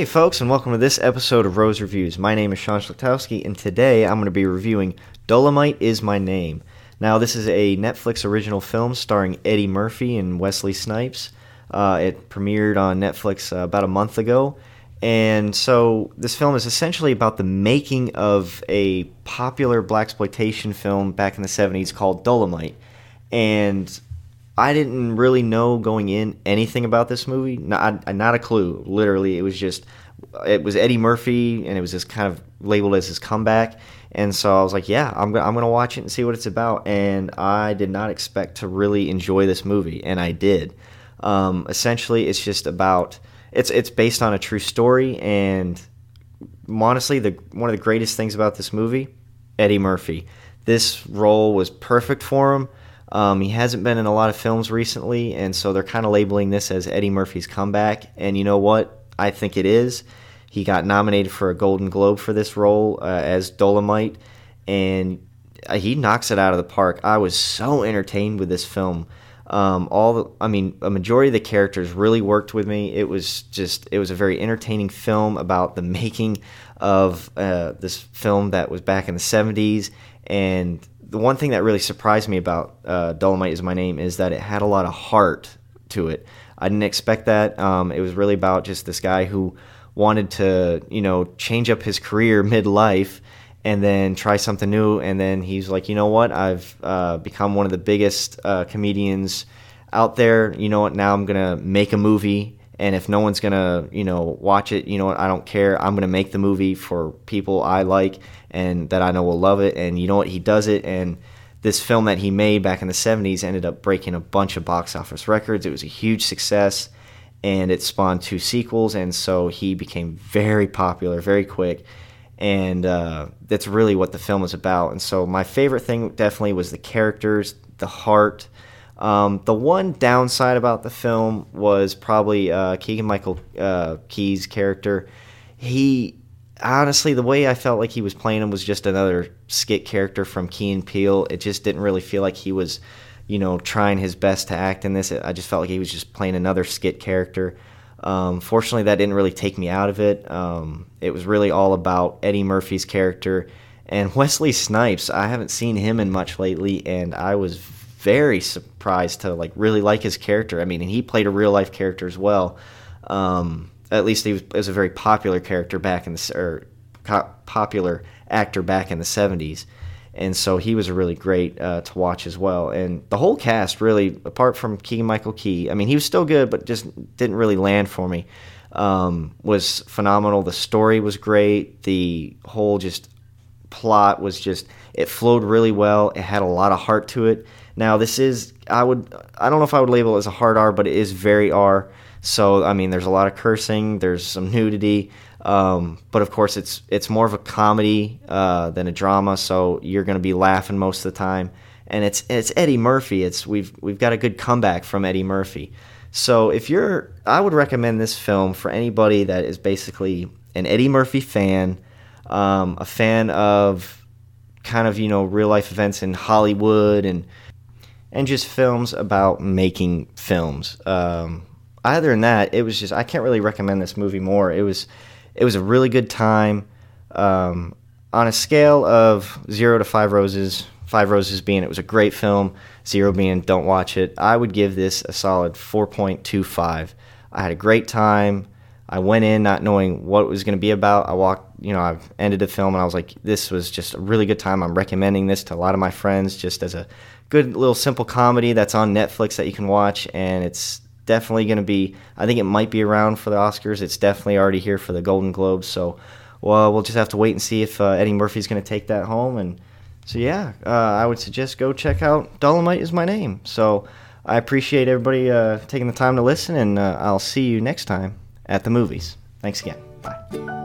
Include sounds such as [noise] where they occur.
Hey, folks, and welcome to this episode of Rose Reviews. My name is Sean Schlatowski, and today I'm going to be reviewing Dolemite is My Name. Now, this is a Netflix original film starring Eddie Murphy and Wesley Snipes. Uh, it premiered on Netflix uh, about a month ago. And so, this film is essentially about the making of a popular blaxploitation film back in the 70s called Dolemite. And I didn't really know going in anything about this movie. Not, not a clue. Literally, it was just it was Eddie Murphy, and it was just kind of labeled as his comeback. And so I was like, yeah, I'm I'm gonna watch it and see what it's about. And I did not expect to really enjoy this movie, and I did. Um, essentially, it's just about it's it's based on a true story, and honestly, the one of the greatest things about this movie, Eddie Murphy. This role was perfect for him. Um, he hasn't been in a lot of films recently, and so they're kind of labeling this as Eddie Murphy's comeback. And you know what? I think it is. He got nominated for a Golden Globe for this role uh, as Dolemite, and uh, he knocks it out of the park. I was so entertained with this film. Um, all the, I mean, a majority of the characters really worked with me. It was just, it was a very entertaining film about the making of uh, this film that was back in the 70s and the one thing that really surprised me about uh, Dolemite is my name is that it had a lot of heart to it. I didn't expect that. Um, it was really about just this guy who wanted to, you know, change up his career [laughs] midlife and then try something new. And then he's like, you know what? I've uh, become one of the biggest uh, comedians out there. You know what? Now I'm gonna make a movie. And if no one's gonna, you know, watch it, you know what? I don't care. I'm gonna make the movie for people I like and that I know will love it. And you know what? He does it. And this film that he made back in the 70s ended up breaking a bunch of box office records. It was a huge success and it spawned two sequels. And so he became very popular very quick. And uh, that's really what the film is about. And so my favorite thing definitely was the characters, the heart. Um, the one downside about the film was probably uh, Keegan Michael uh, Key's character. He honestly, the way I felt like he was playing him was just another skit character from Key and Peele. It just didn't really feel like he was, you know, trying his best to act in this. I just felt like he was just playing another skit character. Um, fortunately, that didn't really take me out of it. Um, it was really all about Eddie Murphy's character and [laughs] Wesley Snipes. I haven't seen him in much lately, and I was very surprised to like really like his character. I mean, and he played a real life character as well. Um, at least he was, was, a very popular character back in the or popular actor back in the 70s and so he was a really great uh, to watch as well. And the whole cast really apart from Keegan Michael Key I mean he was still good but just didn't really land for me. Um, was phenomenal. The story was great. The whole just plot was just it flowed really well it had a lot of heart to it now this is I would I don't know if I would label it as a hard R but it is very R so I mean, there's a lot of cursing, there's some nudity, um, but of course it's it's more of a comedy uh, than a drama. So you're going to be laughing most of the time, and it's it's Eddie Murphy. It's we've we've got a good comeback from Eddie Murphy. So if you're, I would recommend this film for anybody that is basically an Eddie Murphy fan, um, a fan of kind of you know real life events in Hollywood and and just films about making films. Um, other than that, it was just I can't really recommend this movie more. It was it was a really good time. Um, on a scale of zero to five roses, five roses being it was a great film, zero being don't watch it, I would give this a solid 4.25. I had a great time. I went in not knowing what it was going to be about. I walked, you know, I've ended the film and I was like, this was just a really good time. I'm recommending this to a lot of my friends just as a good little simple comedy that's on Netflix that you can watch. And it's definitely going to be. I think it might be around for the Oscars. It's definitely already here for the Golden Globes. So, well, we'll just have to wait and see if uh, Eddie Murphy's going to take that home. And so, yeah, uh, I would suggest go check out Dolemite is my name. So, I appreciate everybody uh, taking the time to listen, and uh, I'll see you next time at the movies. Thanks again. Bye.